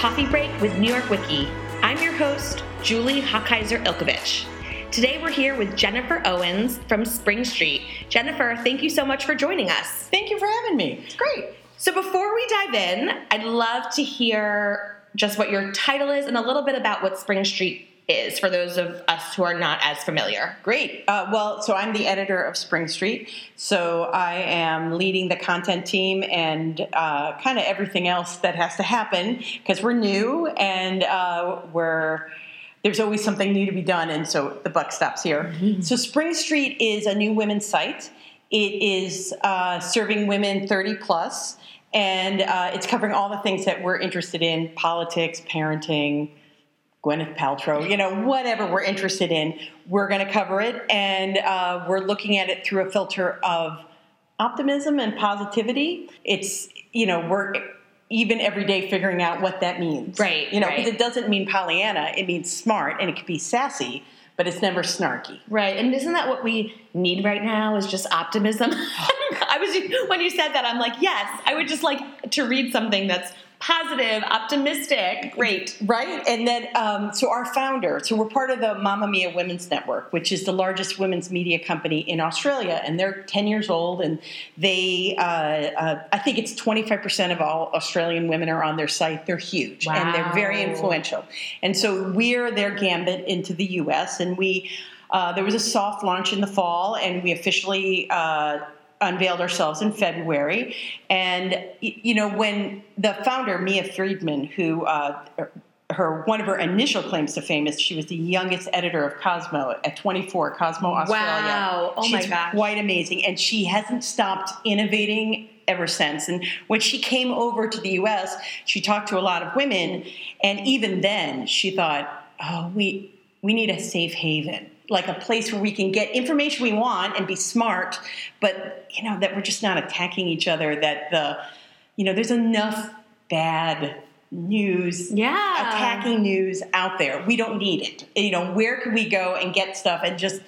Coffee Break with New York Wiki. I'm your host, Julie Hochheiser Ilkovich. Today we're here with Jennifer Owens from Spring Street. Jennifer, thank you so much for joining us. Thank you for having me. It's great. So before we dive in, I'd love to hear just what your title is and a little bit about what Spring Street is for those of us who are not as familiar. Great. Uh, well, so I'm the editor of Spring Street. So I am leading the content team and uh, kind of everything else that has to happen because we're new and uh, we're there's always something new to be done, and so the buck stops here. Mm-hmm. So Spring Street is a new women's site. It is uh, serving women 30 plus, and uh, it's covering all the things that we're interested in: politics, parenting, Gwyneth Paltrow, you know, whatever we're interested in, we're going to cover it. And uh, we're looking at it through a filter of optimism and positivity. It's, you know, we're even every day figuring out what that means. Right. You know, because right. it doesn't mean Pollyanna, it means smart and it could be sassy, but it's never snarky. Right. And isn't that what we need right now is just optimism? I was when you said that I'm like, yes, I would just like to read something that's positive, optimistic. Great. Right? And then, um, so our founder, so we're part of the Mamamia Women's Network, which is the largest women's media company in Australia. And they're 10 years old. And they, uh, uh, I think it's 25% of all Australian women are on their site. They're huge wow. and they're very influential. And so we're their gambit into the US. And we, uh, there was a soft launch in the fall, and we officially uh, unveiled ourselves in February. And you know, when the founder Mia Freedman, who uh, her one of her initial claims to fame is she was the youngest editor of Cosmo at 24, Cosmo Australia. Wow! Oh She's my gosh! Quite amazing, and she hasn't stopped innovating ever since. And when she came over to the U.S., she talked to a lot of women, and even then, she thought, "Oh, we we need a safe haven." Like a place where we can get information we want and be smart, but you know that we're just not attacking each other. That the you know there's enough bad news, yeah, attacking news out there. We don't need it. You know where can we go and get stuff and just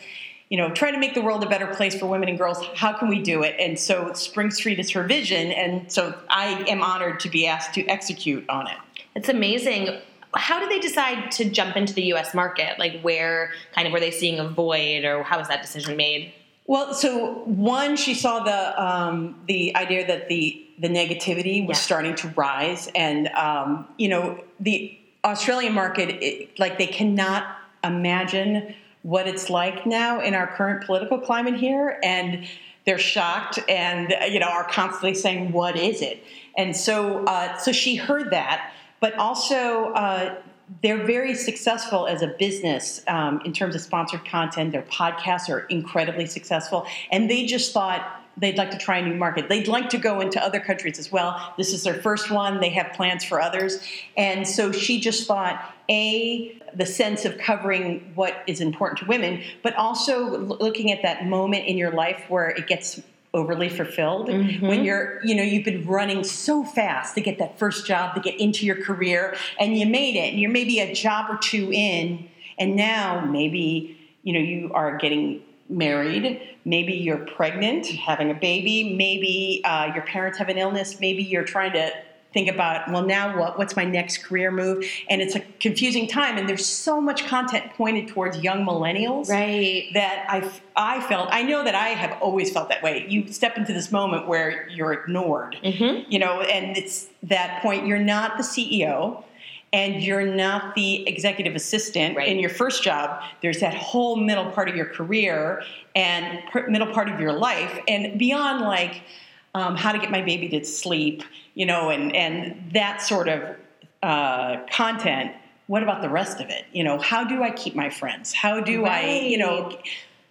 you know try to make the world a better place for women and girls? How can we do it? And so Spring Street is her vision, and so I am honored to be asked to execute on it. It's amazing how did they decide to jump into the U.S. market? Like, where kind of were they seeing a void, or how was that decision made? Well, so one, she saw the um, the idea that the the negativity was yeah. starting to rise, and um, you know the Australian market, it, like they cannot imagine what it's like now in our current political climate here, and they're shocked and you know are constantly saying, "What is it?" And so, uh, so she heard that but also uh, they're very successful as a business um, in terms of sponsored content. Their podcasts are incredibly successful, and they just thought they'd like to try a new market. They'd like to go into other countries as well. This is their first one. They have plans for others, and so she just thought a the sense of covering what is important to women, but also looking at that moment in your life where it gets overly fulfilled mm-hmm. when you're you know you've been running so fast to get that first job to get into your career and you made it and you're maybe a job or two in and now maybe you know you are getting married maybe you're pregnant having a baby maybe uh, your parents have an illness maybe you're trying to think about well now what what's my next career move? And it's a confusing time and there's so much content pointed towards young millennials right. that i i felt i know that i have always felt that way. You step into this moment where you're ignored. Mm-hmm. you know and it's that point you're not the ceo and you're not the executive assistant right. in your first job. There's that whole middle part of your career and middle part of your life and beyond like um, how to get my baby to sleep, you know, and and that sort of uh, content. What about the rest of it? You know, how do I keep my friends? How do right. I, you know,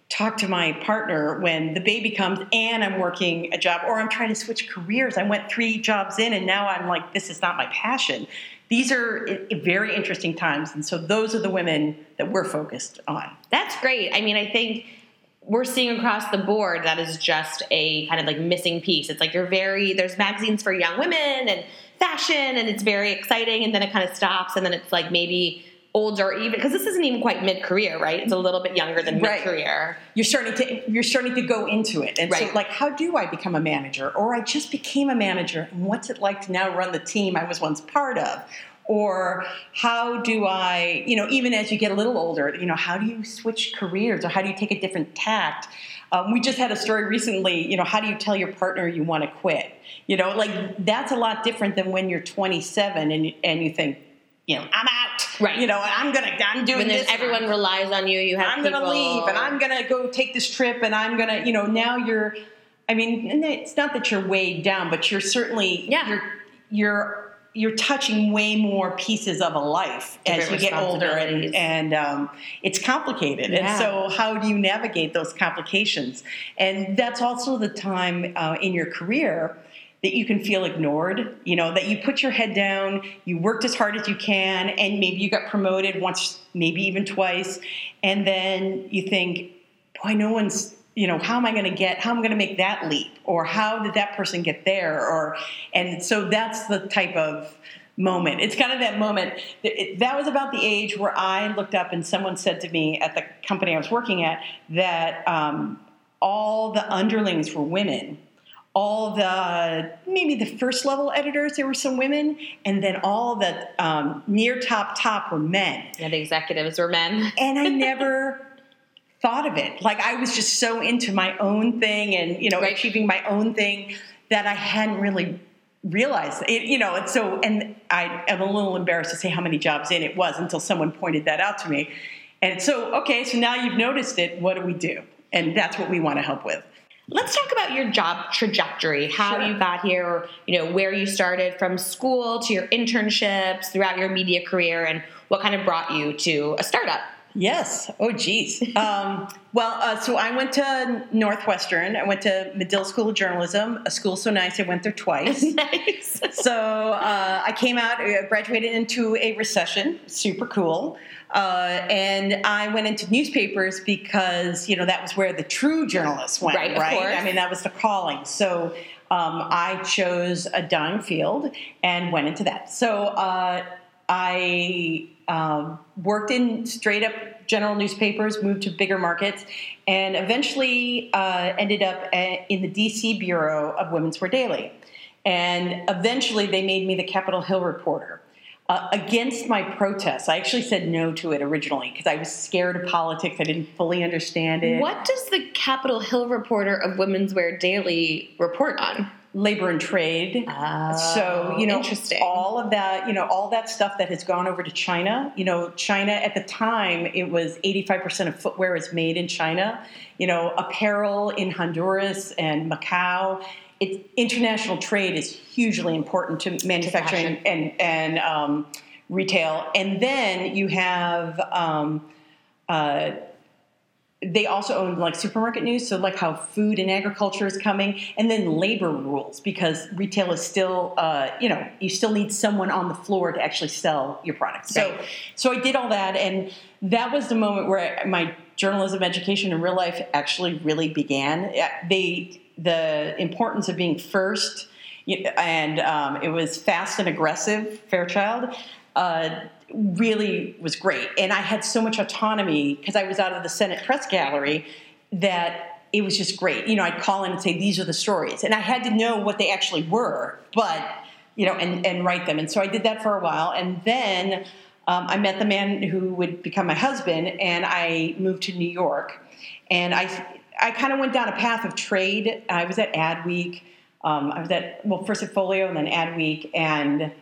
talk to my partner when the baby comes and I'm working a job or I'm trying to switch careers? I went three jobs in and now I'm like, this is not my passion. These are very interesting times, and so those are the women that we're focused on. That's great. I mean, I think we're seeing across the board that is just a kind of like missing piece. It's like you're very there's magazines for young women and fashion and it's very exciting and then it kind of stops and then it's like maybe older even because this isn't even quite mid-career right it's a little bit younger than mid-career right. you're starting to you're starting to go into it and right. so like how do i become a manager or i just became a manager and what's it like to now run the team i was once part of or how do I, you know, even as you get a little older, you know, how do you switch careers or how do you take a different tact? Um, we just had a story recently, you know, how do you tell your partner you want to quit? You know, like that's a lot different than when you're 27 and and you think, you know, I'm out. Right. You know, I'm gonna, I'm doing when this. everyone relies on you, you have to I'm gonna leave and I'm gonna go take this trip and I'm gonna, you know, now you're. I mean, and it's not that you're weighed down, but you're certainly Yeah. you're you're you're touching way more pieces of a life as you get older, and and um, it's complicated. Yeah. And so, how do you navigate those complications? And that's also the time uh, in your career that you can feel ignored. You know that you put your head down, you worked as hard as you can, and maybe you got promoted once, maybe even twice, and then you think, boy, no one's you know how am i going to get how am i going to make that leap? Or how did that person get there? Or and so that's the type of moment. It's kind of that moment that was about the age where i looked up and someone said to me at the company i was working at that um, all the underlings were women. All the maybe the first level editors there were some women and then all the um, near top top were men. Yeah, the executives were men. and I never thought of it. Like I was just so into my own thing and you know Right. achieving my own thing that I hadn't really realized it. You know, and so and I am a little embarrassed to say how many jobs in it was until someone pointed that out to me. And so okay, so now you've noticed it. What do we do? And that's what we want to help with. Let's talk about your job trajectory, how Sure. you got here, or, you know, where you started from school to your internships throughout your media career, and what kind of brought you to a startup. Yes. Oh, geez. Um, well, uh, so I went to Northwestern. I went to Medill School of Journalism, a school so nice I went there twice. nice. so uh, I came out, uh, graduated into a recession, super cool. Uh, and I went into newspapers because you know that was where the true journalists went, Right, right? I mean that was the calling. So um, I chose a dying field and went into that. So uh, I um, worked in straight up general newspapers, moved to bigger markets, and eventually uh, ended up a- in the DC bureau of Women's Wear Daily. And eventually they made me the Capitol Hill reporter. Uh, against my protests, I actually said no to it originally because I was scared of politics. I didn't fully understand it. What does the Capitol Hill reporter of Women's Wear Daily report on? Labor and trade. so you know Oh, all of that you know all that stuff that has gone over to china you know china at the time it was 85% of footwear is made in china you know apparel in honduras and macau it's international trade is hugely important to manufacturing fashion. and and um, retail and then you have um, uh, they also own like supermarket news, so like how food and agriculture is coming, and then labor rules because retail is still, uh, you know, you still need someone on the floor to actually sell your products. So, Right. so I did all that, and that was the moment where my journalism education in real life actually really began. They, the importance of being first, and um, it was fast and aggressive, Fairchild. Uh, really was great. And I had so much autonomy because I was out of the Senate press gallery that it was just great. You know, I'd call in and say, these are the stories. And I had to know what they actually were, but, you know, and, and write them. And so I did that for a while. And then um, I met the man who would become my husband, and I moved to New York. And I, I kind of went down a path of trade. I was at Adweek. Um, I was at, well, first at Folio and then Adweek. And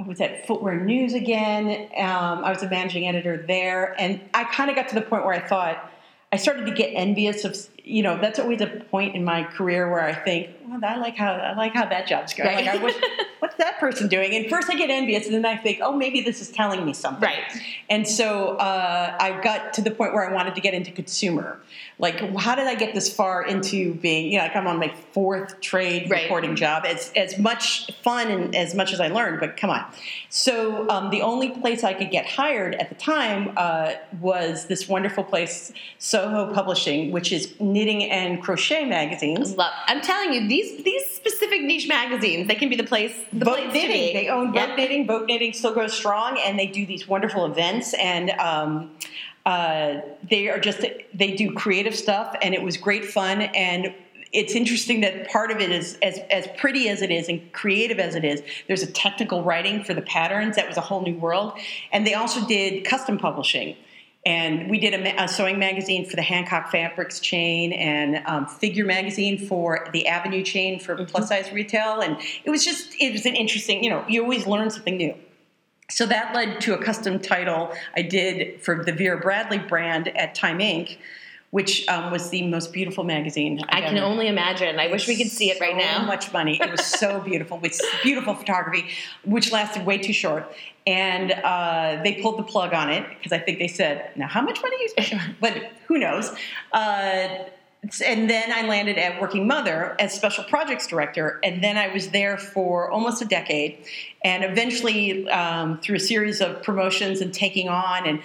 I was at Footwear News again. Um, I was a managing editor there, and I kind of got to the point where I thought I started to get envious of. You know, that's always a point in my career where I think, well, I like how I like how that job's going. Right. Like, I wish, what's that person doing? And first I get envious, and then I think, oh, maybe this is telling me something. Right. And so uh, I got to the point where I wanted to get into consumer. Like, how did I get this far into being, you know, like I'm on my fourth trade Right. reporting job. As, as much fun and as much as I learned, but come on. So um, the only place I could get hired at the time uh, was this wonderful place, Soho Publishing, which is knitting and crochet magazines. Love. I'm telling you, these these specific niche magazines, they can be the place. The boat place to knitting. be. They own Yep. Vogue Knitting. Vogue Knitting still goes strong, and they do these wonderful events. And um, uh, they are just they do creative stuff, and it was great fun. And it's interesting that part of it is as as pretty as it is and creative as it is. There's a technical writing for the patterns that was a whole new world, and they also did custom publishing. And we did a, a sewing magazine for the Hancock Fabrics chain and um, figure magazine for the Avenue chain for mm-hmm. plus size retail. And it was just, it was an interesting, you know, you always learn something new. So that led to a custom title I did for the Vera Bradley brand at Time Inc which um, was the most beautiful magazine. I've i can ever. only imagine. I wish we could see it right so now. much money. It was so beautiful with beautiful photography, which lasted way too short. And uh, they pulled the plug on it because I think they said, "Now, how much money you spend?" but who knows? Uh, and then I landed at Working Mother as special projects director, and then I was there for almost a decade, and eventually um, through a series of promotions and taking on and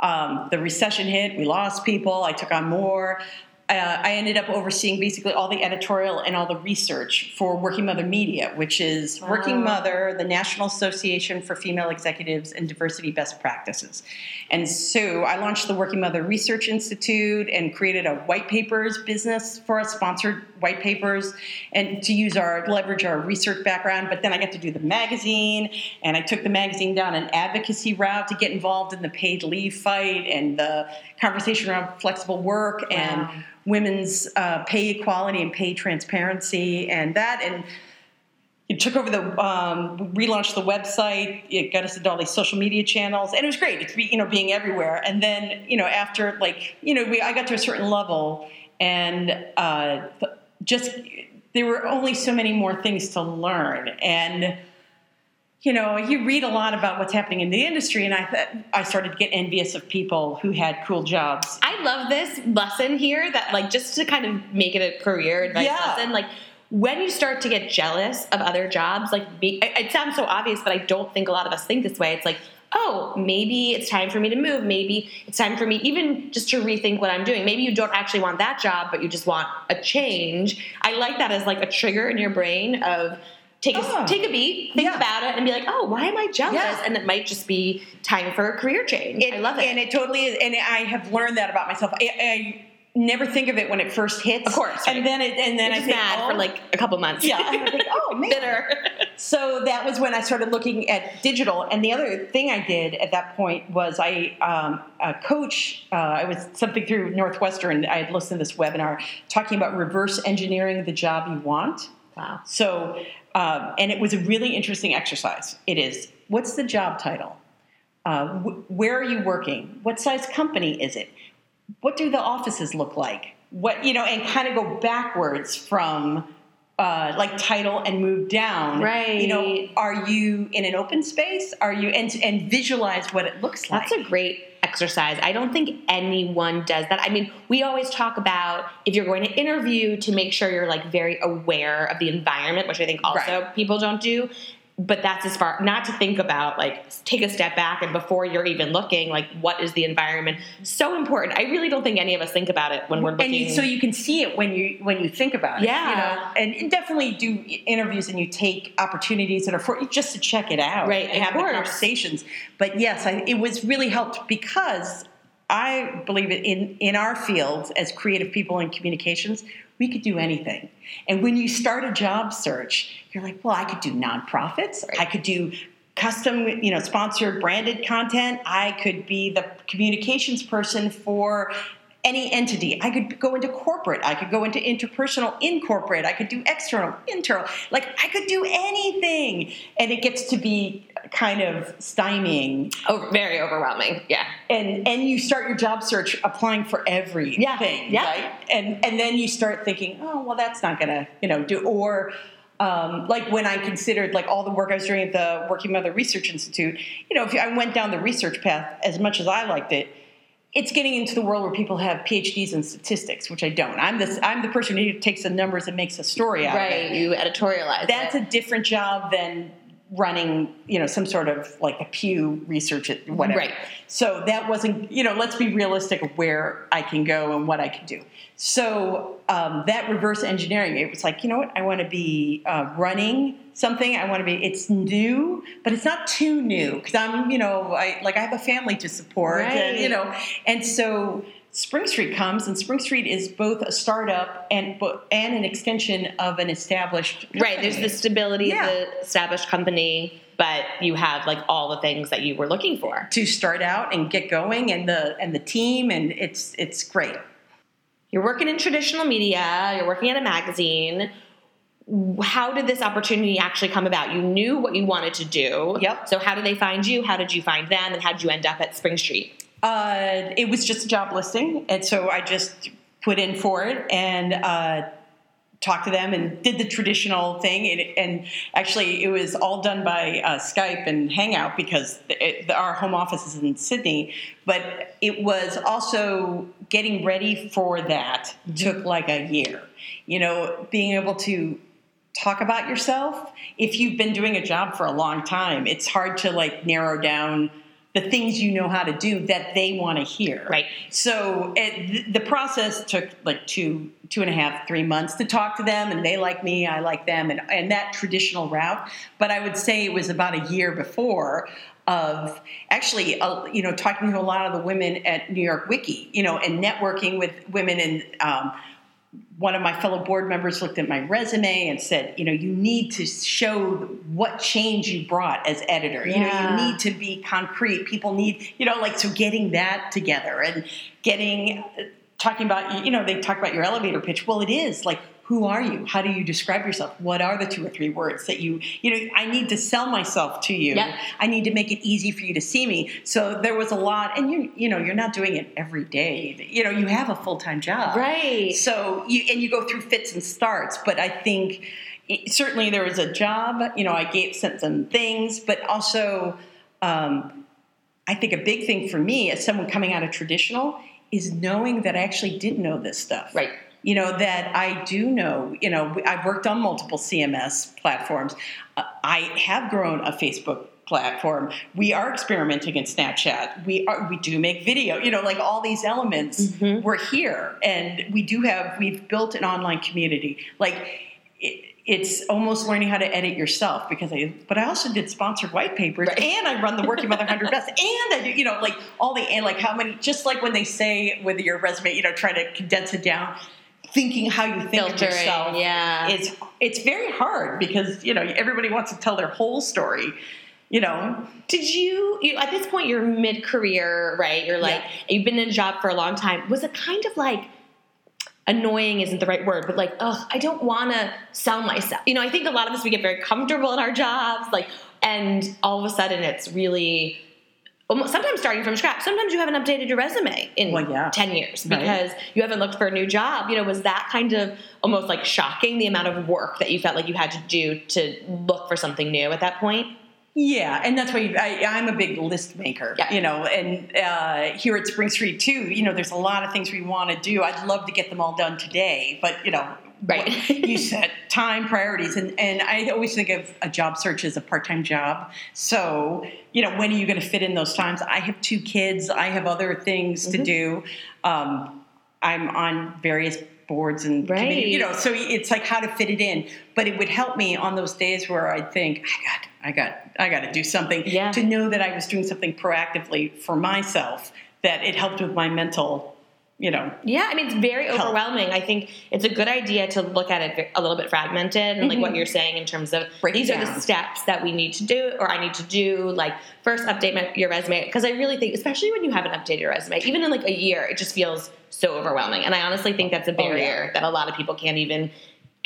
um, the recession hit, we lost people, I took on more uh, I ended up overseeing basically all the editorial and all the research for Working Mother Media, which is wow. Working Mother, the National Association for Female Executives and Diversity Best Practices. And so I launched the Working Mother Research Institute and created a white papers business for us, sponsored white papers, and to use our leverage our research background. But then I got to do the magazine, and I took the magazine down an advocacy route to get involved in the paid leave fight and the conversation around flexible work wow. and women's uh, pay equality and pay transparency and that and it took over the um, relaunched the website it got us into all these social media channels and it was great it's you know being everywhere and then you know after like you know we, i got to a certain level and uh, just there were only so many more things to learn and you know, you read a lot about what's happening in the industry, and I thought I started to get envious of people who had cool jobs. I love this lesson here that, like, just to kind of make it a career advice yeah. lesson, like, when you start to get jealous of other jobs, like, it sounds so obvious, but I don't think a lot of us think this way. It's like, oh, maybe it's time for me to move. Maybe it's time for me even just to rethink what I'm doing. Maybe you don't actually want that job, but you just want a change. I like that as like a trigger in your brain of take a, oh. take a beat, think yeah. about it, and be like, oh, why am I jealous? Yeah. And it might just be time for a career change. It, I love it, and it totally is. And I have learned that about myself. I, I never think of it when it first hits. Of course. Right. And then it, and then You're I think, mad oh. for like a couple months. Yeah. I think, oh man. Bitter. so that was when I started looking at digital. And the other thing I did at that point was I um, a coach. Uh, I was something through Northwestern. I had listened to this webinar talking about reverse engineering the job you want. Wow. So um, and it was a really interesting exercise. It is what's the job title? Uh, wh- where are you working? What size company is it? What do the offices look like? What you know, and kind of go backwards from uh, like title and move down. Right. You know, are you in an open space? Are you and and visualize what it looks like. That's a great exercise. I don't think anyone does that. I mean, we always talk about if you're going to interview to make sure you're like very aware of the environment, which I think also right. people don't do but that's as far not to think about like take a step back and before you're even looking like what is the environment so important. I really don't think any of us think about it when we're looking and you, so you can see it when you when you think about it yeah. you know? And definitely do interviews and you take opportunities that are for just to check it out right and have course. the conversations. But yes I, it was really helped because I believe in in our field as creative people in communications, we could do anything. And when you start a job search, you're like, well, I could do nonprofits, right. I could do custom, you know, sponsored branded content. I could be the communications person for any entity. I could go into corporate. I could go into interpersonal in corporate. I could do external, internal. Like I could do anything. And it gets to be kind of stymieing. Oh, very overwhelming. Yeah. And and you start your job search applying for everything. Yeah. yeah. Right? And and then you start thinking, oh well that's not gonna, you know, do or um, like when I considered like all the work I was doing at the Working Mother Research Institute, you know, if I went down the research path as much as I liked it, it's getting into the world where people have PhDs in statistics, which I don't. I'm the I'm the person who takes the numbers and makes a story out right, of it. Right, you editorialize. That's it. a different job than running, you know, some sort of like a Pew research whatever. Right. So that wasn't, you know, let's be realistic of where I can go and what I can do. So um, that reverse engineering, it was like, you know what, I want to be uh, running something. I want to be. It's new, but it's not too new because I'm, you know, I like I have a family to support, right. and you know, and so Spring Street comes, and Spring Street is both a startup and and an extension of an established. Company. Right. There's the stability Yeah. of the established company, but you have like all the things that you were looking for. to start out and get going, and the and the team, and it's it's great. You're working in traditional media, you're working at a magazine. How did this opportunity actually come about? You knew what you wanted to do. Yep. So how did they find you? How did you find them? And how did you end up at Spring Street? Uh, it was just a job listing, and so I just put in for it and uh, talked to them and did the traditional thing. And, and actually, it was all done by uh, Skype and Hangout because it, our home office is in Sydney. But it was also getting ready for that took like a year. You know, being able to talk about yourself if you've been doing a job for a long time it's hard to like narrow down the things you know how to do that they want to hear Right. so it, the process took like two two and a half three months to talk to them and they like me i like them and, and that traditional route but i would say it was about a year before of actually uh, you know talking to a lot of the women at new york wiki you know and networking with women and um, one of my fellow board members looked at my resume and said, you know, you need to show what change you brought as editor. You know, you need to be concrete. People need, you know, like so getting that together and getting talking about, you know, they talk about your elevator pitch. Well, it is like who are you? How do you describe yourself? What are the two or three words that you, you know, I need to sell myself to you. Yep. I need to make it easy for you to see me. So there was a lot, and you, you know, you're not doing it every day. You know, you have a full time job, Right. So you and you go through fits and starts, but I think it, certainly there was a job. You know, I gave sent some things, but also um, I think a big thing for me as someone coming out of traditional is knowing that I actually did know this stuff. Right. You know that I do know. You know, I've worked on multiple CMS platforms. Uh, I have grown a Facebook platform. We are experimenting in Snapchat. We are. We do make video. You know, like all these elements. We're here, and we do have. We've built an online community. Like. It, it's almost learning how to edit yourself because I, but I also did sponsored white papers Right. and I run the Working Mother 100 Best and I do, you know, like all the, and like how many, just like when they say with your resume, you know, try to condense it down, thinking how you think of yourself yeah. is, it's very hard because, you know, everybody wants to tell their whole story, you know. Did you, you at this point, you're mid career, right? You're like, Yeah. you've been in a job for a long time. Was it kind of like, annoying isn't the right word, but like, oh, I don't want to sell myself. You know, I think a lot of us we get very comfortable in our jobs, like, and all of a sudden it's really sometimes starting from scratch. Sometimes you haven't updated your resume in Well, yeah. ten years Right. because you haven't looked for a new job. You know, was that kind of almost like shocking the amount of work that you felt like you had to do to look for something new at that point? Yeah, and that's why you, I, I'm a big list maker, Yeah. you know. And uh, here at Spring Street too, you know, there's a lot of things we want to do. I'd love to get them all done today, but you know, Right. you set time priorities, and and I always think of a job search as a part time job. So you know, when are you going to fit in those times? I have two kids. I have other things Mm-hmm. to do. Um, I'm on various boards and Right. committee, you know, so it's like how to fit it in. But it would help me on those days where I think I got, I got, I got to do something Yeah. to know that I was doing something proactively for myself. That it helped with my mental, you know. Yeah, I mean, it's very Help. overwhelming. I think it's a good idea to look at it a little bit fragmented and like what mm-hmm. you're saying in terms of Break these are the steps that we need to do or I need to do. Like, first update my, your resume. Because I really think, especially when you haven't updated your resume, even in like a year, it just feels so overwhelming. And I honestly think that's a Oh, yeah. barrier that a lot of people can't even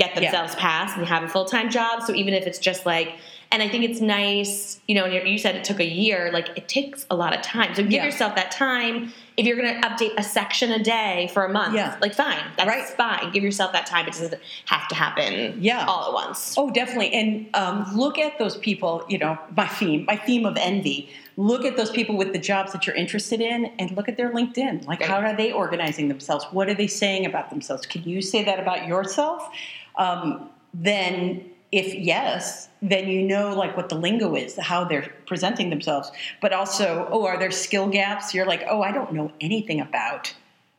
get Yeah. themselves past and have a full time job. So even if it's just like, and I think it's nice, you know, and you you said it took a year, like it takes a lot of time. So give Yeah. yourself that time. If you're going to update a section a day for a month, Yeah. like fine, that's Right. fine. Give yourself that time. It doesn't have to happen Yeah. all at once. Oh, definitely. And um, look at those people, you know, my theme, my theme of envy. Look at those people with the jobs that you're interested in and look at their LinkedIn. Like, how are they organizing themselves? What are they saying about themselves? Can you say that about yourself? Um, then, if yes, then you know like what the lingo is, how they're presenting themselves. But also, oh, are there skill gaps? You're like, oh, I don't know anything about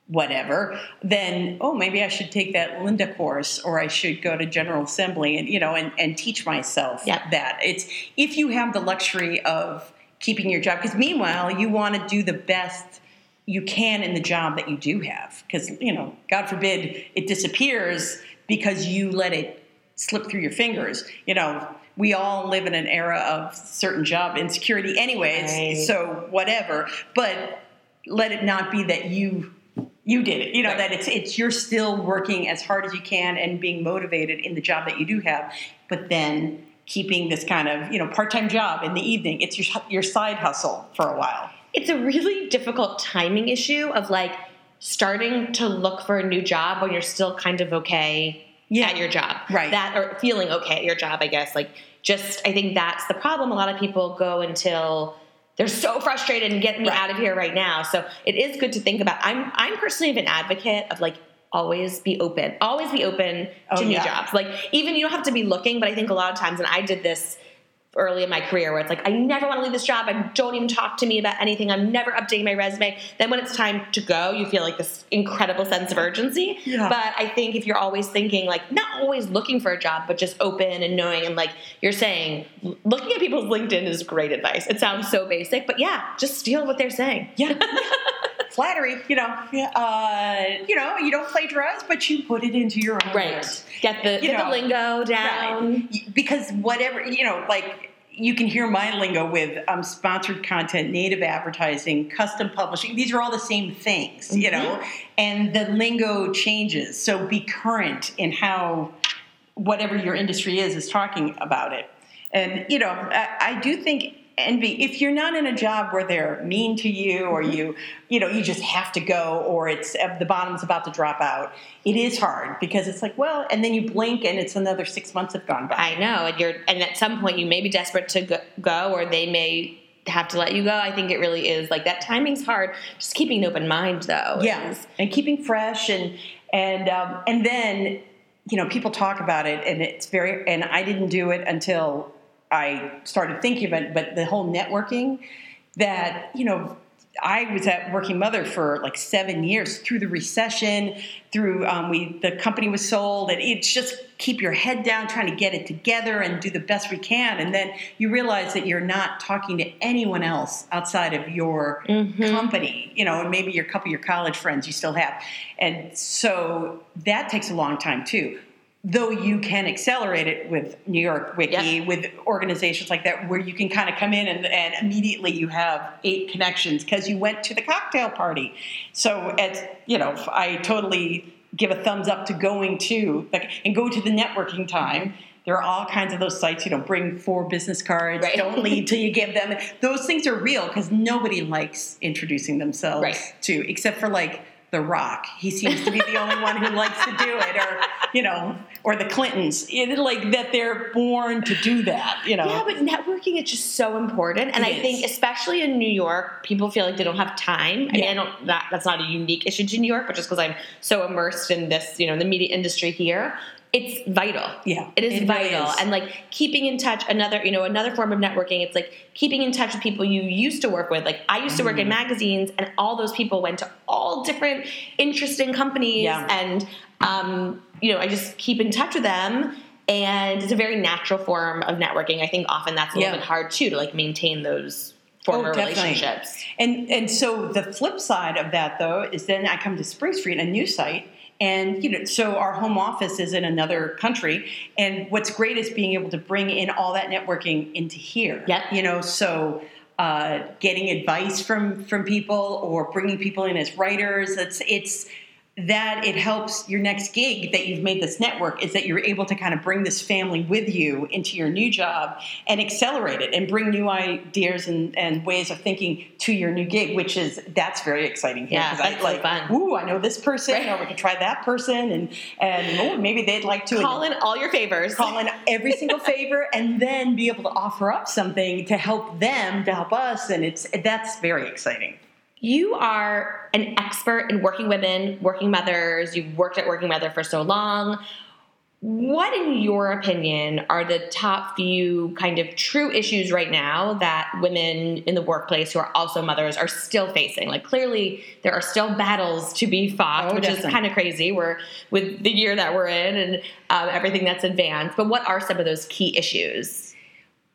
whatever, then oh maybe I should take that Lynda course or I should go to General Assembly and you know and, and teach myself Yeah. that. It's if you have the luxury of keeping your job because meanwhile you want to do the best you can in the job that you do have because you know god forbid it disappears because you let it slip through your fingers. You know we all live in an era of certain job insecurity anyways Right. so whatever. But let it not be that you you did it. You know Right. that it's it's you're still working as hard as you can and being motivated in the job that you do have but then keeping this kind of you know part-time job in the evening. It's your your side hustle for a while. It's a really difficult timing issue of like starting to look for a new job when you're still kind of okay Yeah. at your job. Right. That or feeling okay at your job, I guess. Like just I think that's the problem. A lot of people go until they're so frustrated and get me Right. out of here right now. So it is good to think about. I'm I'm personally of an advocate of like always be open. Always be open oh, to Oh, new yeah. jobs. Like even you don't have to be looking, but I think a lot of times and I did this early in my career where it's like I never want to leave this job. I don't even talk to me about anything. I'm never updating my resume. Then when it's time to go, you feel like this incredible sense of urgency. Yeah. But I think if you're always thinking like not always looking for a job, but just open and knowing and like you're saying, looking at people's LinkedIn is great advice. It sounds so basic, but yeah, just steal what they're saying. Yeah. Flattery, you know, uh, you know, you don't plagiarize, but you put it into your own Right. words. Get the get know, the lingo down. Right. Because whatever, you know, like you can hear my lingo with um, sponsored content, native advertising, custom publishing. These are all the same things, you know, Mm-hmm. and the lingo changes. So be current in how whatever your industry is is talking about it. And you know, I, I do think envy. If you're not in a job where they're mean to you, or Mm-hmm. you, you know, you just have to go, or it's uh, the bottom's about to drop out, it is hard because it's like, well, and then you blink and it's another six months have gone by. I know, and you're, and at some point you may be desperate to go, go, or they may have to let you go. I think it really is like that. Timing's hard. Just keeping an open mind, though. yeah, is- and keeping fresh and and um, and then you know people talk about it and it's very and I didn't do it until I started thinking about it, but the whole networking that you know I was at Working Mother for like seven years through the recession, through um, we the company was sold, and it's just keep your head down, trying to get it together and do the best we can, and then you realize that you're not talking to anyone else outside of your company, you know, and maybe your couple of your college friends you still have, and so that takes a long time too. Though you can accelerate it with New York Wiki, Yeah. with organizations like that, where you can kind of come in and, and immediately you have eight connections because you went to the cocktail party. So, it's, you know, I totally give a thumbs up to going to the, and go to the networking time. There are all kinds of those sites. You know, bring four business cards. Right. Don't leave till you give them. Those things are real because nobody likes introducing themselves Right. to, except for like The Rock. He seems to be the only one who likes to do it, or you know, or the Clintons. It, like that, they're born to do that. You know. Yeah, but networking is just so important, and It I think especially in New York, people feel like they don't have time. I mean, Yeah. I don't. That, that's not a unique issue to New York, but just because I'm so immersed in this, you know, the media industry here, it's vital. Yeah, it is it vital, is. and like keeping in touch. Another, you know, another form of networking. It's like keeping in touch with people you used to work with. Like I used to work in Mm-hmm. magazines, and all those people went to all different interesting companies, Yeah. and um, you know, I just keep in touch with them. And it's a very natural form of networking. I think often that's a Yeah. little bit hard too to like maintain those former Oh, relationships. And and so the flip side of that though is then I come to Spring Street, a new site, and you know so our home office is in another country, and what's great is being able to bring in all that networking into here. Yep. You know so. Uh, getting advice from from people or bringing people in as writers it's it's that it helps your next gig that you've made this network is that you're able to kind of bring this family with you into your new job and accelerate it and bring new ideas and, and ways of thinking to your new gig, which is that's very exciting. here, Yeah, that's I so fun. ooh, I know this person, Right. or we can try that person, and and oh, maybe they'd like to Call in all your favors. call in every single favor and then be able to offer up something to help them to help us and it's that's very exciting You are an expert in working women, working mothers. You've worked at Working Mother for so long. What, in your opinion, are the top few kind of true issues right now that women in the workplace who are also mothers are still facing? Like, clearly, there are still battles to be fought, Oh, which definitely. is kind of crazy. We're with the year that we're in and um, everything that's advanced. But what are some of those key issues?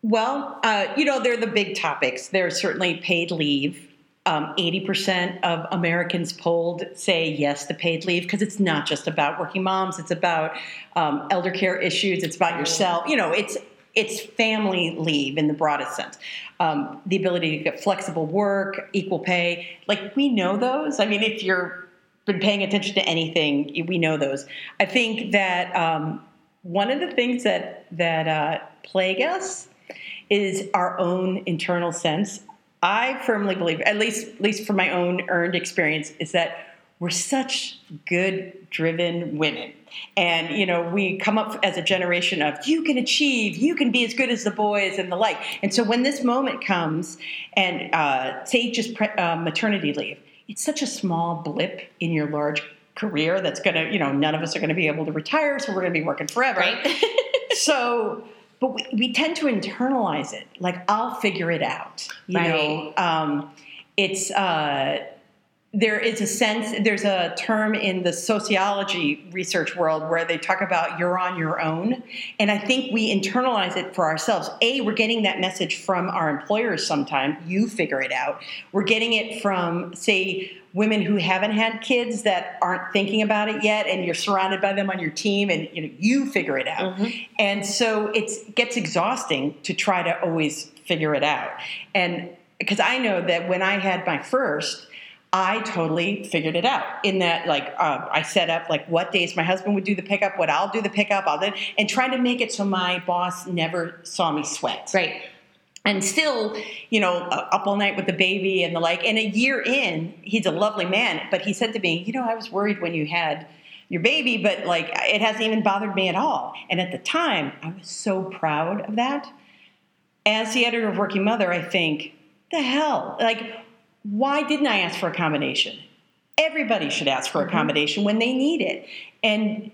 Well, uh, you know, they're the big topics. There's certainly paid leave. Um, 80% of Americans polled say yes to paid leave because it's not just about working moms, it's about um, elder care issues, it's about yourself. You know, it's it's family leave in the broadest sense. Um, the ability to get flexible work, equal pay, like we know those. I mean, if you're been paying attention to anything, we know those. I think that um, one of the things that that uh, plague us is our own internal sense. I firmly believe, at least at least from my own earned experience, is that we're such good driven women. And you know we come up as a generation of you can achieve you can be as good as the boys and the like. And so when this moment comes and uh, say just pre- uh, maternity leave it's such a small blip in your large career that's going to you know none of us are going to be able to retire so we're going to be working forever. Right. so but we, we tend to internalize it. Like i'll figure it out you know? Um, it's uh, there is a sense there's a term in the sociology research world where they talk about you're on your own. And i think we internalize it for ourselves. A we're getting that message from our employers sometime. You figure it out. We're getting it from say women who haven't had kids that aren't thinking about it yet and you're surrounded by them on your team and you know you figure it out. Mm-hmm. And so it gets exhausting to try to always figure it out. And because i know that when i had my first I totally figured it out in that, like, uh, I set up like what days my husband would do the pickup, what I'll do the pickup, I'll do, and trying to make it so my boss never saw me sweat. Right. And still, you know, uh, up all night with the baby and the like. And a year in, he's a lovely man, but he said to me, you know, I was worried when you had your baby, but like it hasn't even bothered me at all. And at the time, I was so proud of that. As the editor of Working Mother, I think, the hell, like why didn't I ask for accommodation? Everybody should ask for mm-hmm. accommodation when they need it. And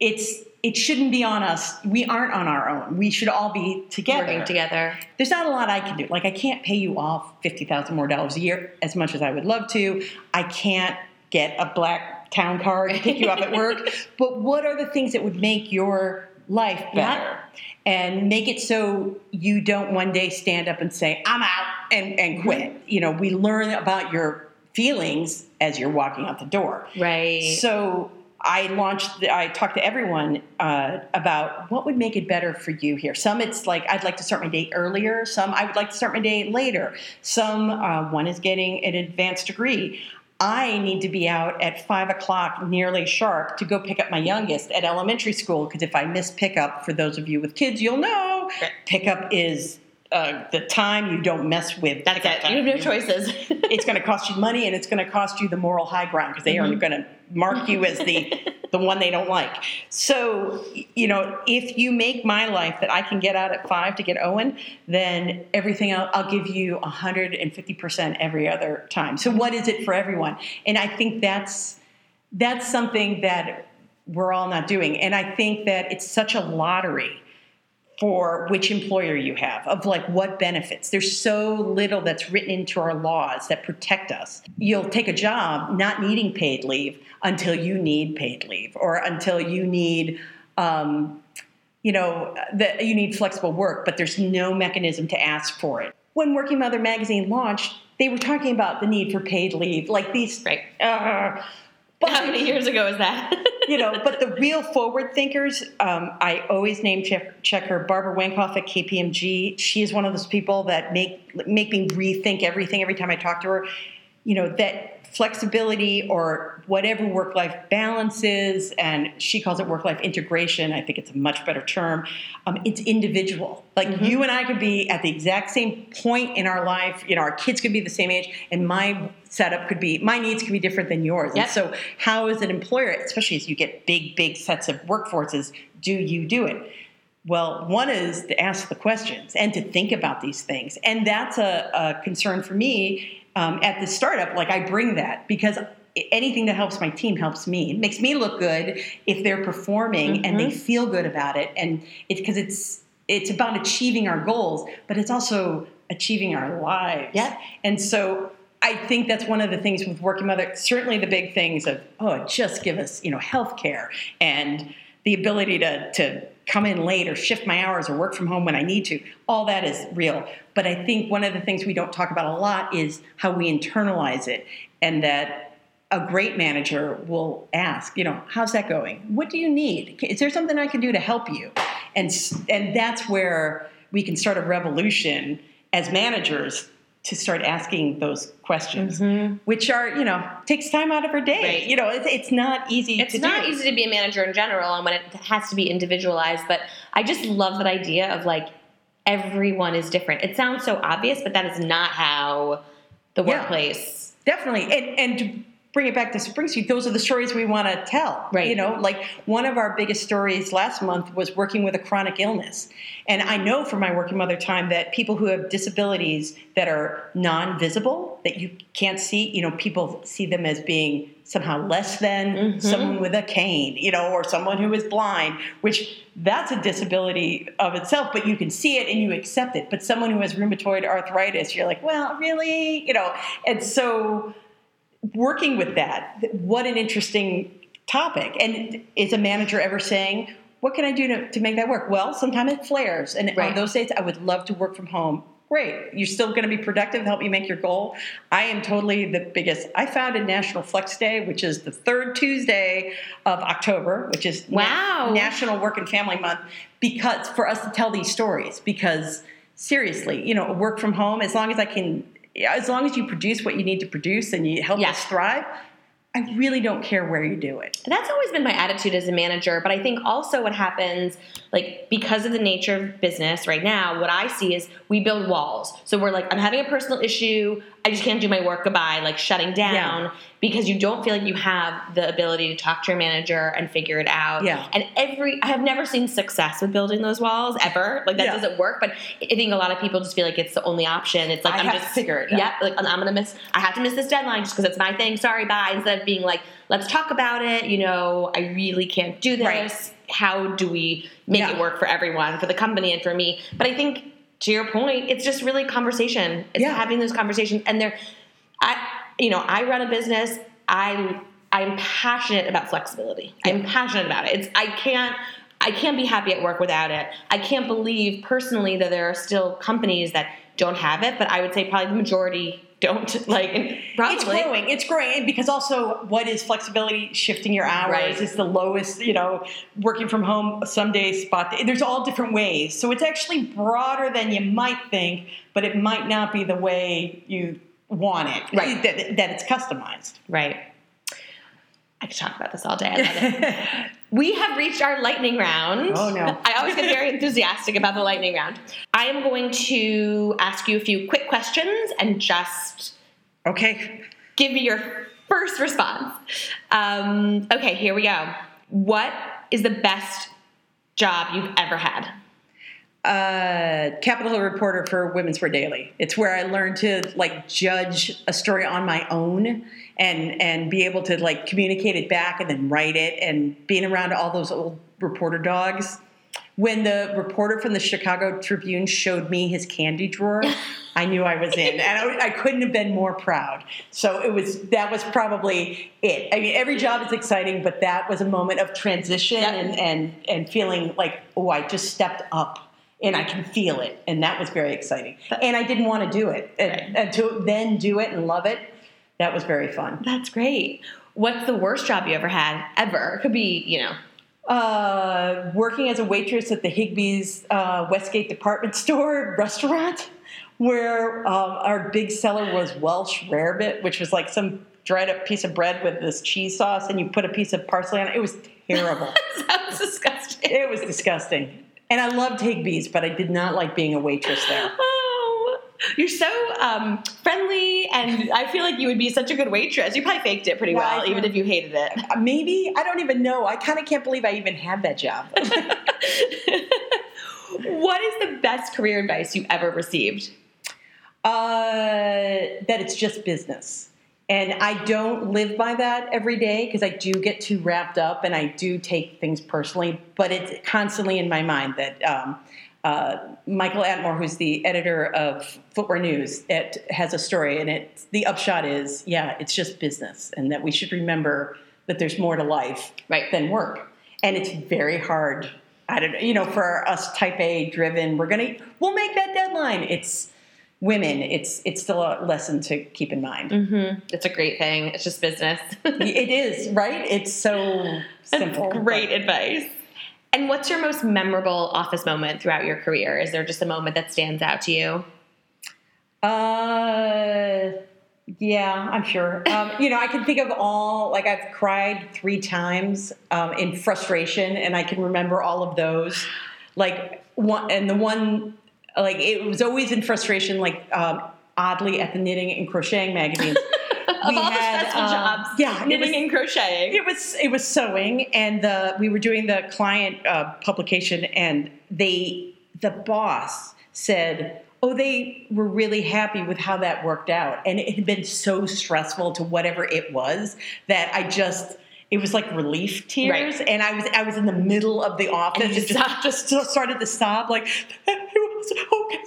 it's it shouldn't be on us. We aren't on our own. We should all be together. Working together. There's not a lot I can do. Like I can't pay you all fifty thousand more dollars a year as much as I would love to. I can't get a black town car to pick you up at work. But what are the things that would make your life better? And make it so you don't one day stand up and say, I'm out and, and quit. You know, we learn about your feelings as you're walking out the door. Right. So I launched, I talked to everyone uh, about what would make it better for you here. Some it's like, I'd like to start my day earlier. Some I would like to start my day later. Some, uh, one is getting an advanced degree. I need to be out at five o'clock, nearly sharp, to go pick up my youngest at elementary school. Because if I miss pickup, for those of you with kids, you'll know pickup is uh, the time you don't mess with. That's it. You have no choices. it's going to cost you money and it's going to cost you the moral high ground because they Mm-hmm. are going to mark you as the the one they don't like. So, you know, if you make my life that I can get out at five to get Owen, then everything else, I'll give you 150% every other time. So, what is it for everyone? And I think that's that's something that we're all not doing. And I think that it's such a lottery for which employer you have, of like what benefits. There's so little that's written into our laws that protect us. You'll take a job not needing paid leave until you need paid leave or until you need. Um, you know that you need flexible work, but there's no mechanism to ask for it. When Working Mother magazine launched, they were talking about the need for paid leave, like these. Right. Uh, but How many years ago is that? you know, but the real forward thinkers, um, I always name check, check her. Barbara Wankoff at KPMG. She is one of those people that make make me rethink everything every time I talk to her. You know that flexibility or whatever work life balance is, and she calls it work life integration. I think it's a much better term. Um, it's individual. Like you and I could be at the exact same point in our life. You know, our kids could be the same age, and my setup could be my needs could be different than yours. Yep. And so, how as an employer, especially as you get big, big sets of workforces, do you do it? Well, one is to ask the questions and to think about these things. And that's a, a concern for me um, at the startup. Like, I bring that because anything that helps my team helps me. It makes me look good if they're performing and they feel good about it. And it's because it's, it's about achieving our goals, but it's also achieving our lives. Yeah. And so I think that's one of the things with Working Mother. Certainly, the big things of oh, just give us you know health care and the ability to to come in late or shift my hours or work from home when I need to. All that is real. But I think one of the things we don't talk about a lot is how we internalize it and that a great manager will ask, you know, how's that going? What do you need? Is there something I can do to help you? And and that's where we can start a revolution as managers to start asking those questions, mm-hmm. which are, you know, takes time out of her day. Right. You know, it's, it's not easy. It's not do. easy to be a manager in general, and when it has to be individualized. But I just love that idea of like everyone is different. It sounds so obvious, but that is not how the workplace. Yeah, definitely, and and bring it back to Spring Street, those are the stories we want to tell. Right. You know, like one of our biggest stories last month was working with a chronic illness. And I know from my working mother time that people who have disabilities that are non visible, that you can't see, you know, people see them as being somehow less than mm-hmm. someone with a cane, you know, or someone who is blind, which that's a disability of itself, but you can see it and you accept it. But someone who has rheumatoid arthritis, you're like, well, really? You know, and so working with that, what an interesting topic. And is a manager ever saying, what can I do to, to make that work? Well, sometimes it flares. And right. on those days, I would love to work from home. Great. You're still going to be productive, help you make your goal. I am totally the biggest. I founded National Flex Day, which is the third Tuesday of October, which is wow. National Work and Family Month, because for us to tell these stories. Because seriously, you know, work from home, as long as I can as long as you produce what you need to produce and you help us thrive, I really don't care where you do it. That's always been my attitude as a manager, but I think also what happens, like because of the nature of business right now, what I see is we build walls. So we're like, I'm having a personal issue, I just can't do my work goodbye, like shutting down yeah. Because you don't feel like you have the ability to talk to your manager and figure it out. Yeah. And every I have never seen success with building those walls ever. Like that yeah. doesn't work. But I think a lot of people just feel like it's the only option. It's like I am just figure it. Yeah, like I'm gonna miss. I have to miss this deadline just because it's my thing. Sorry, bye. Instead of being like, let's talk about it. You know, I really can't do this. Right. How do we make yeah. it work for everyone, for the company, and for me? But I think to your point, it's just really conversation. It's yeah. having those conversations, and they're, I, you know, I run a business. I, I'm passionate about flexibility. Yeah. I'm passionate about it. It's I can't. I can't be happy at work without it. I can't believe personally that there are still companies that don't have it, but I would say probably the majority don't like probably. it's growing it's growing because also what is flexibility shifting your hours right. is the lowest you know working from home some days spot there's all different ways so it's actually broader than you might think but it might not be the way you want it right that, that it's customized right I could talk about this all day. we have reached our lightning round. Oh no. I always get very enthusiastic about the lightning round. I am going to ask you a few quick questions and just Okay. Give me your first response. Um, okay, here we go. What is the best job you've ever had? Uh, Capitol Hill reporter for Women's Wear Daily. It's where I learned to like judge a story on my own and and be able to like communicate it back and then write it and being around all those old reporter dogs. When the reporter from the Chicago Tribune showed me his candy drawer, I knew I was in, and I, I, couldn't have been more proud. So it was that was probably it. I mean, every job is exciting, but that was a moment of transition yep. and and and feeling like, oh, I just stepped up and I can feel it, and that was very exciting. And I didn't want to do it, and, right. and to then do it and love it, that was very fun. That's great. What's the worst job you ever had? Ever? It could be, you know. Uh, working as a waitress at the Higbee's uh, Westgate department store restaurant, where um, our big seller was Welsh rarebit, which was like some dried up piece of bread with this cheese sauce, and you put a piece of parsley on it. It was terrible. Sounds disgusting. It was disgusting. And I loved Higbee's, but I did not like being a waitress there. Oh, you're so um, friendly, and I feel like you would be such a good waitress. You probably faked it pretty well, even if you hated it. Uh, maybe I don't even know. I kind of can't believe I even had that job. what is the best career advice you ever received? Uh, that it's just business. And I don't live by that every day because I do get too wrapped up and I do take things personally, but it's constantly in my mind that um, uh, Michael Atmore, who's the editor of Footwear News, it has a story, and it the upshot is, yeah, it's just business, and that we should remember that there's more to life right. than work, and it's very hard I don't know, you know, for us type A driven, we're gonna we'll make that deadline. It's women. It's it's still a lesson to keep in mind. Mm-hmm. It's a great thing. It's just business. it is right. It's so simple. That's great but. advice. And what's your most memorable office moment throughout your career? Is there just a moment that stands out to you? Uh, yeah, I'm sure. Um, you know, I can think of all, like, I've cried three times um, in frustration, and I can remember all of those. Like, one, and the one, like, it was always in frustration, like, um, oddly at the knitting and crocheting magazines. of all had, the stressful um, jobs, yeah, knitting was, and crocheting. It was it was sewing, and the we were doing the client uh, publication, and they the boss said, "Oh, they were really happy with how that worked out," and it had been so stressful to whatever it was that I just it was like relief tears right. and i was i was in the middle of the office and just, just started to sob like it was okay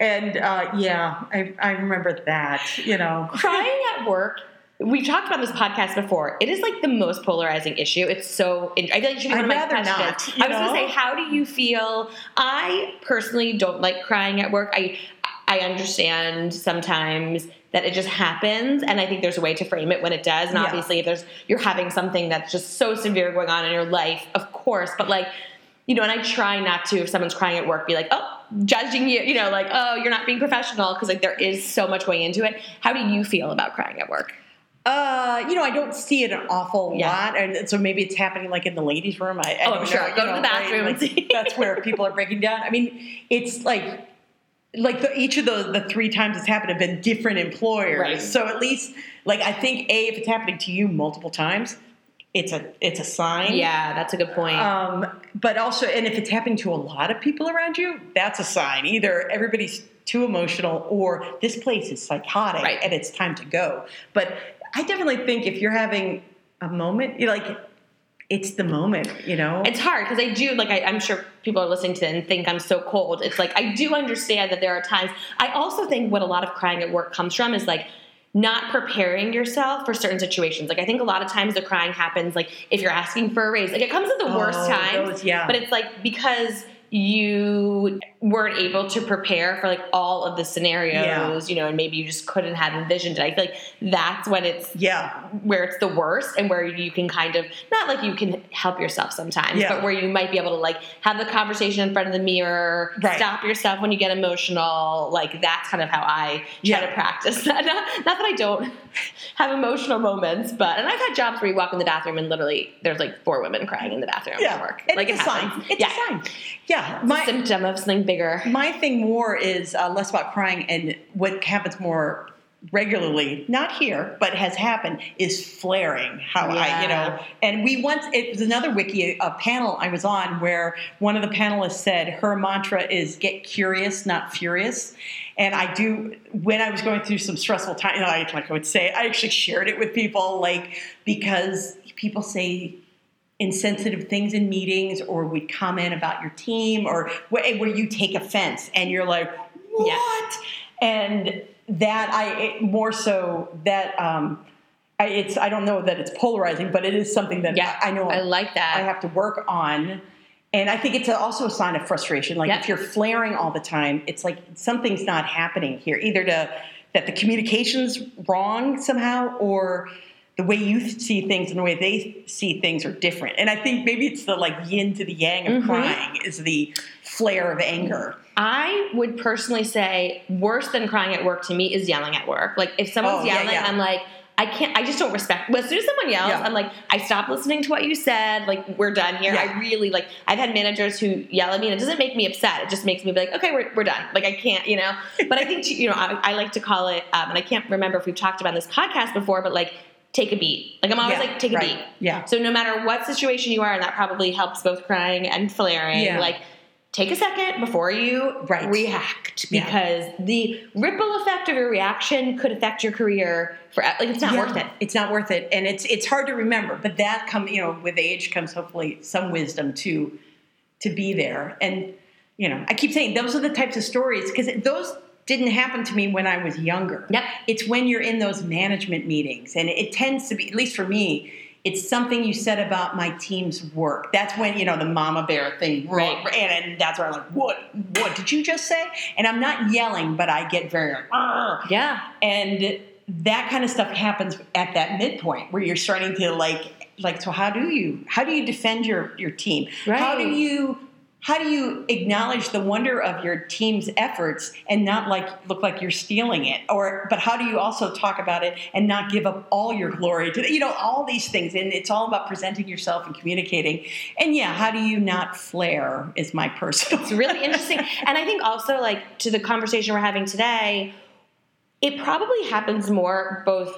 and uh, yeah I, I remember that you know crying at work we talked about this podcast before. It is like the most polarizing issue. It's so. I feel like you should be one of my questions. Not, I was going to say, how do you feel? I personally don't like crying at work. I I understand sometimes that it just happens and i think there's a way to frame it when it does and yeah. obviously if there's you're having something that's just so severe going on in your life of course but like you know and i try not to if someone's crying at work be like oh judging you you know like oh you're not being professional because like there is so much going into it how do you feel about crying at work uh, you know, I don't see it an awful yeah. lot, and so maybe it's happening like in the ladies' room. I, I oh, sure. Know, Go to know, the bathroom. Right? Like, that's where people are breaking down. I mean, it's like like the, each of the the three times it's happened have been different employers. Right. So at least like I think a if it's happening to you multiple times, it's a it's a sign. Yeah, that's a good point. Um, but also, and if it's happening to a lot of people around you, that's a sign. Either everybody's too emotional, or this place is psychotic, right. and it's time to go. But I definitely think if you're having a moment, you're like it's the moment, you know? It's hard because I do, like, I, am sure people are listening to it and think I'm so cold. It's like, I do understand that there are times. I also think what a lot of crying at work comes from is like, not preparing yourself for certain situations. Like I think a lot of times the crying happens like if you're asking for a raise. Like it comes at the oh, worst times. yeah. But it's like because you weren't able to prepare for like all of the scenarios, yeah. you know, and maybe you just couldn't have envisioned it. I feel like that's when it's yeah where it's the worst and where you can kind of not like you can help yourself sometimes, yeah. but where you might be able to like have the conversation in front of the mirror, right. stop yourself when you get emotional. Like that's kind of how I try yeah. to practice that. Not, not that I don't have emotional moments, but and I've had jobs where you walk in the bathroom and literally there's like four women crying in the bathroom yeah. at work. It's like a sign. It's yeah. a sign. Yeah, my symptom of something bigger. My thing more is uh, less about crying, and what happens more regularly, not here, but has happened, is flaring. How yeah. I, you know, and we once it was another wiki a panel I was on where one of the panelists said her mantra is "get curious, not furious." And I do when I was going through some stressful time, you know, I like I would say I actually shared it with people, like because people say insensitive things in meetings or we'd comment about your team or where, where you take offense and you're like what? Yeah. and that i more so that um, I, it's i don't know that it's polarizing but it is something that yeah, I, I know i like that. I have to work on. And i think it's also a sign of frustration. Like yep. if you're flaring all the time it's like something's not happening here either to that the communication's wrong somehow or the way you see things and the way they see things are different. And I think maybe it's the like yin to the yang of mm-hmm. crying is the flare of anger. I would personally say worse than crying at work to me is yelling at work. Like if someone's oh, yelling, yeah, yeah. I'm like, I can't. I just don't respect. Well, as soon as someone yells, yeah. I'm like, I stop listening to what you said. Like, we're done here. Yeah. I really like. I've had managers who yell at me, and it doesn't make me upset. It just makes me be like, okay, we're, we're done. Like, I can't, you know. But I think you know, I, I like to call it, um, and I can't remember if we've talked about this podcast before, but like take a beat. Like I'm always yeah, like, take a right. beat. Yeah. So no matter what situation you are, and that probably helps both crying and flaring, yeah. like take a second before you right. react because yeah. the ripple effect of your reaction could affect your career for like it's not yeah, worth it. It's not worth it. And it's it's hard to remember, but that come, you know, with age comes hopefully some wisdom to to be there. And you know, I keep saying those are the types of stories because those didn't happen to me when I was younger. Yep. It's when you're in those management meetings, and it tends to be, at least for me, it's something you said about my team's work. That's when you know the mama bear thing, right? And, and that's where I'm like, what? What did you just say? And I'm not yelling, but I get very like, Arr. yeah. And that kind of stuff happens at that midpoint where you're starting to like like so how do you how do you defend your your team right. how do you how do you acknowledge the wonder of your team's efforts and not like look like you're stealing it? Or but how do you also talk about it and not give up all your glory to you know all these things and it's all about presenting yourself and communicating. And yeah how do you not flare is my personal it's really interesting. And i think also like to the conversation we're having today it probably happens more both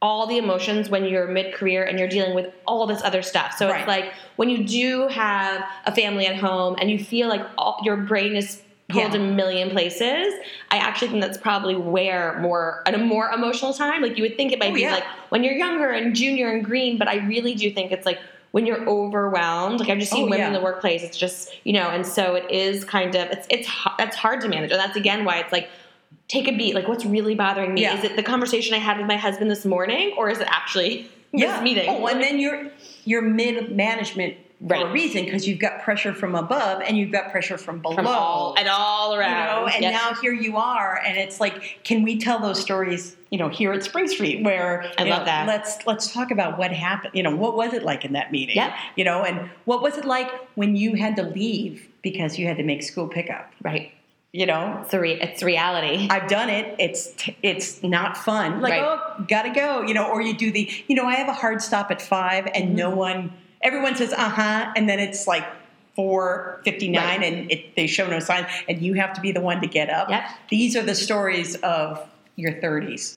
all the emotions when you're mid career and you're dealing with all this other stuff. So right. it's like when you do have a family at home and you feel like all, your brain is pulled yeah. a million places. I actually think that's probably where more at a more emotional time. Like you would think it might oh, be yeah. like when you're younger and junior and green, but I really do think it's like when you're overwhelmed. Like I've just seen oh, women yeah. in the workplace. It's just you know, and so it is kind of it's it's that's hard to manage, and that's again why it's like take a beat. Like, what's really bothering me? Yeah. Is it the conversation I had with my husband this morning, or is it actually yeah. this meeting? Oh, and then you're you're mid management right. for a reason because you've got pressure from above and you've got pressure from below from all, and all around. You know, and yep. now here you are, and it's like, can we tell those stories? You know, here at Spring Street, where I love know, that. Let's let's talk about what happened. You know, what was it like in that meeting? Yeah. You know, and what was it like when you had to leave because you had to make school pickup? Right you know it's, re- it's reality i've done it it's it's not fun like right. oh gotta go you know or you do the you know i have a hard stop at five and mm-hmm. no one everyone says uh-huh and then it's like 459 right. and it, they show no sign and you have to be the one to get up yep. these are the stories of your 30s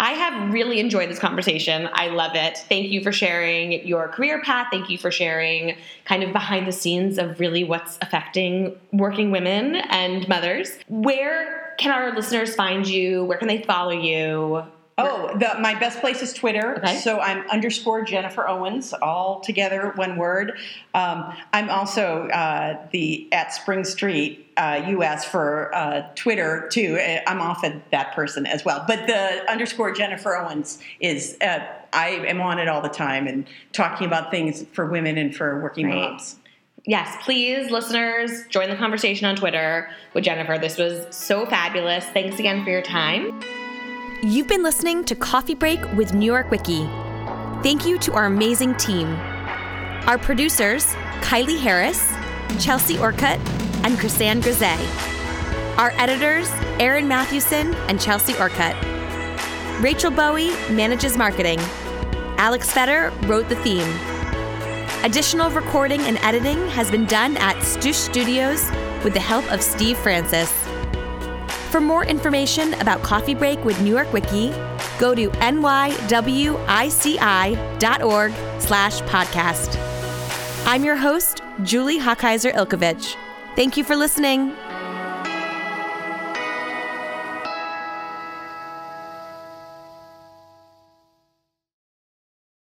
I have really enjoyed this conversation. I love it. Thank you for sharing your career path. Thank you for sharing kind of behind the scenes of really what's affecting working women and mothers. Where can our listeners find you? Where can they follow you? Oh, the, my best place is Twitter. Okay. So I'm underscore Jennifer Owens, all together, one word. Um, I'm also uh, the at Spring Street uh, US for uh, Twitter too. Uh, I'm often that person as well. But the underscore Jennifer Owens is. Uh, I am on it all the time and talking about things for women and for working right. moms. Yes, please, listeners, join the conversation on Twitter with Jennifer. This was so fabulous. Thanks again for your time. You've been listening to Coffee Break with New York Wiki. Thank you to our amazing team. Our producers, Kylie Harris, Chelsea Orcutt, and Chrisanne Grisey. Our editors, Aaron Mathewson and Chelsea Orcutt. Rachel Bowie manages marketing. Alex Fetter wrote the theme. Additional recording and editing has been done at Stoosh Studios with the help of Steve Francis. For more information about Coffee Break with New York Wiki, go to nywici.org slash podcast. I'm your host, Julie Hochheiser Ilkovich. Thank you for listening.